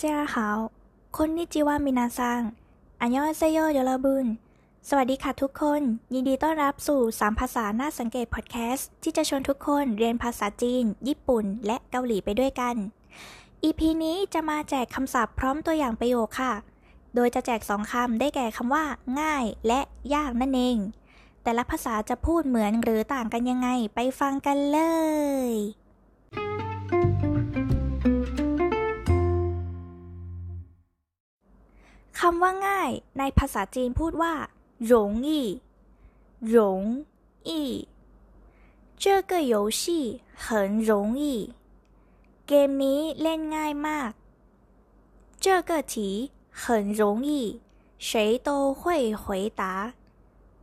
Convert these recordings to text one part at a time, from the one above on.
เจ้าขาวคนนิจิวามินาซังอันยอเซโยยอลบุนสวัสดีค่ะทุกคน ยินดีต้อนรับสู่ 3 ภาษาหน่าสังเกตพอดแคสต์ที่จะชวนทุกคนเรียนภาษาจีน ญี่ปุ่น และเกาหลีไปด้วยกัน EP นี้จะมาแจกคำศัพท์พร้อมตัวอย่างประโยคค่ะ โดยจะแจกสองคำได้แก่คำว่า ง่ายและยากนั่นเอง แต่ละภาษาจะพูดเหมือนหรือต่างกันยังไงไปฟังกันเลย คำว่าง่าย ในภาษาจีนพูดว่า容易容易这个游戏很容易เกมนี้เล่นง่ายมาก这个题很容易谁都会回答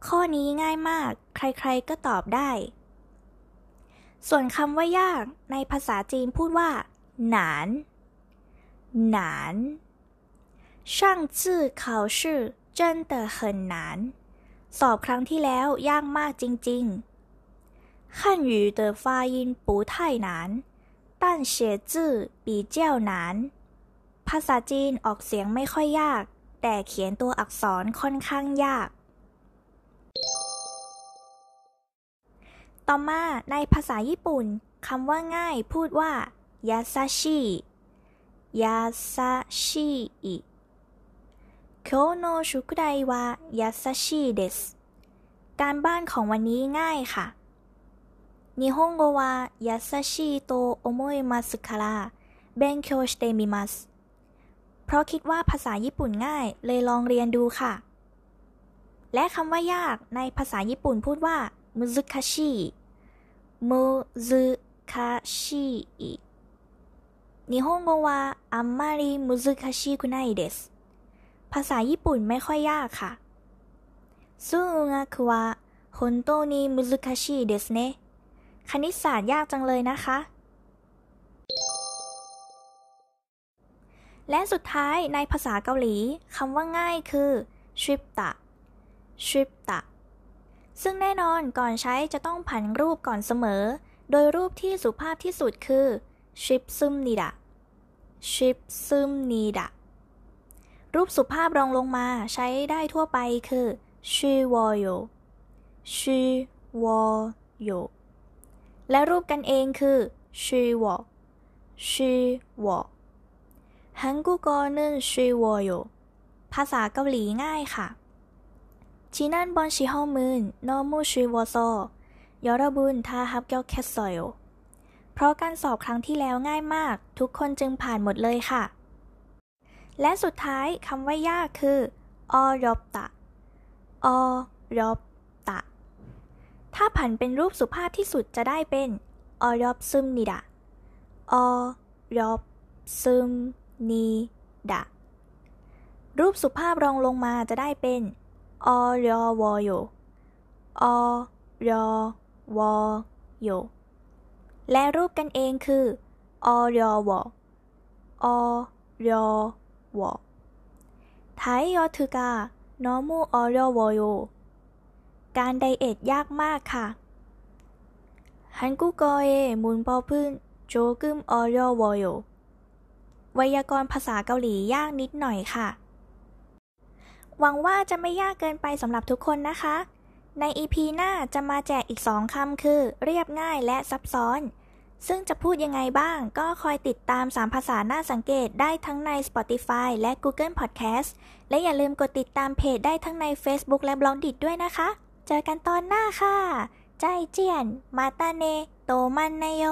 ข้อนี้ง่ายมาก ใครๆก็ตอบได้ ส่วนคำว่ายาก ในภาษาจีนพูดว่าหนานหนาน 上次考试真的很难สอบครั้งที่แล้วยากมากจริงๆ汉语的发音不太难但写字比较难ภาษาจีนออกเสียงไม่ค่อยยาก แต่เขียนตัวอักษรค่อนข้างยาก ต่อมาในภาษาญี่ปุ่นคำว่าง่ายพูดว่ายาซาชิยาซาชิ 今日の宿題は優しいです。การบ้านของวันนี้ง่ายค่ะ日本語は優しいと思いますから勉強してみます。เพราะคิดว่าภาษาญี่ปุ่นง่ายเลยลองเรียนดูค่ะ และคำว่ายากในภาษาญี่ปุ่นพูดว่ามุซุคาชิมุซุคาชิ日本語はあんまり難しくないです。 ภาษาญี่ปุ่นไม่ค่อยยากค่ะซูงะคือว่าฮอนโตนิมุซุคาชิเดสเนคณิตศาสตร์ยากจังเลยนะคะ และสุดท้ายในภาษาเกาหลีคำว่าง่ายคือชิปตะชิปตะซึ่งแน่นอนก่อนใช้จะต้องผันรูปก่อนเสมอ โดยรูปที่สุภาพที่สุดคือชิปซึมนิดะชิปซึมนิดะ รูปสุภาพรองลงมาใช้ได้ทั่วไปคือชื่อวอโยชื่อวอโยและรูปกันเองคือชื่อวอชื่อวอฮังกุกอนึนชื่อวอโยภาษาเกาหลีง่ายค่ะชีนันบอนชิฮอมืนนอมูชื่อวอโซยอระบุนทาฮับเกียวแคสโซโยเพราะการสอบครั้งที่แล้วง่ายมาก ทุกคนจึงผ่านหมดเลยค่ะ และสุดท้ายคำว่ายากคืออรบตะอรบตะ ถ้าผันเป็นรูปสุภาพที่สุดจะได้เป็นอรบซึมนิดะอรบซึมนิดะรูปสุภาพรองลงมาจะได้เป็นอรวโยอรวโยและรูปกันเองคืออรวอร วไทยอทือกาน้อมูออรวโยการไดเอทยากมากค่ะฮันกุกเอมุนปอพื้นโจกึมออรวโยไวยากรณ์ภาษาเกาหลียากนิดหน่อยค่ะ หวังว่าจะไม่ยากเกินไปสำหรับทุกคนนะคะ ในอีพีหน้าจะมาแจกอีกสองคำคือ เรียบง่ายและซับซ้อน ซึ่งจะพูดยังไงบ้าง ก็คอยติดตาม 3 ภาษาหน้าสังเกตได้ทั้งใน Spotify และ Google Podcast และอย่าลืมกดติดตามเพจได้ทั้งใน Facebook และบล็อกดิด้วยนะคะ เจอกันตอนหน้าค่ะ ใจเจียน มาตาเน โตมันนโย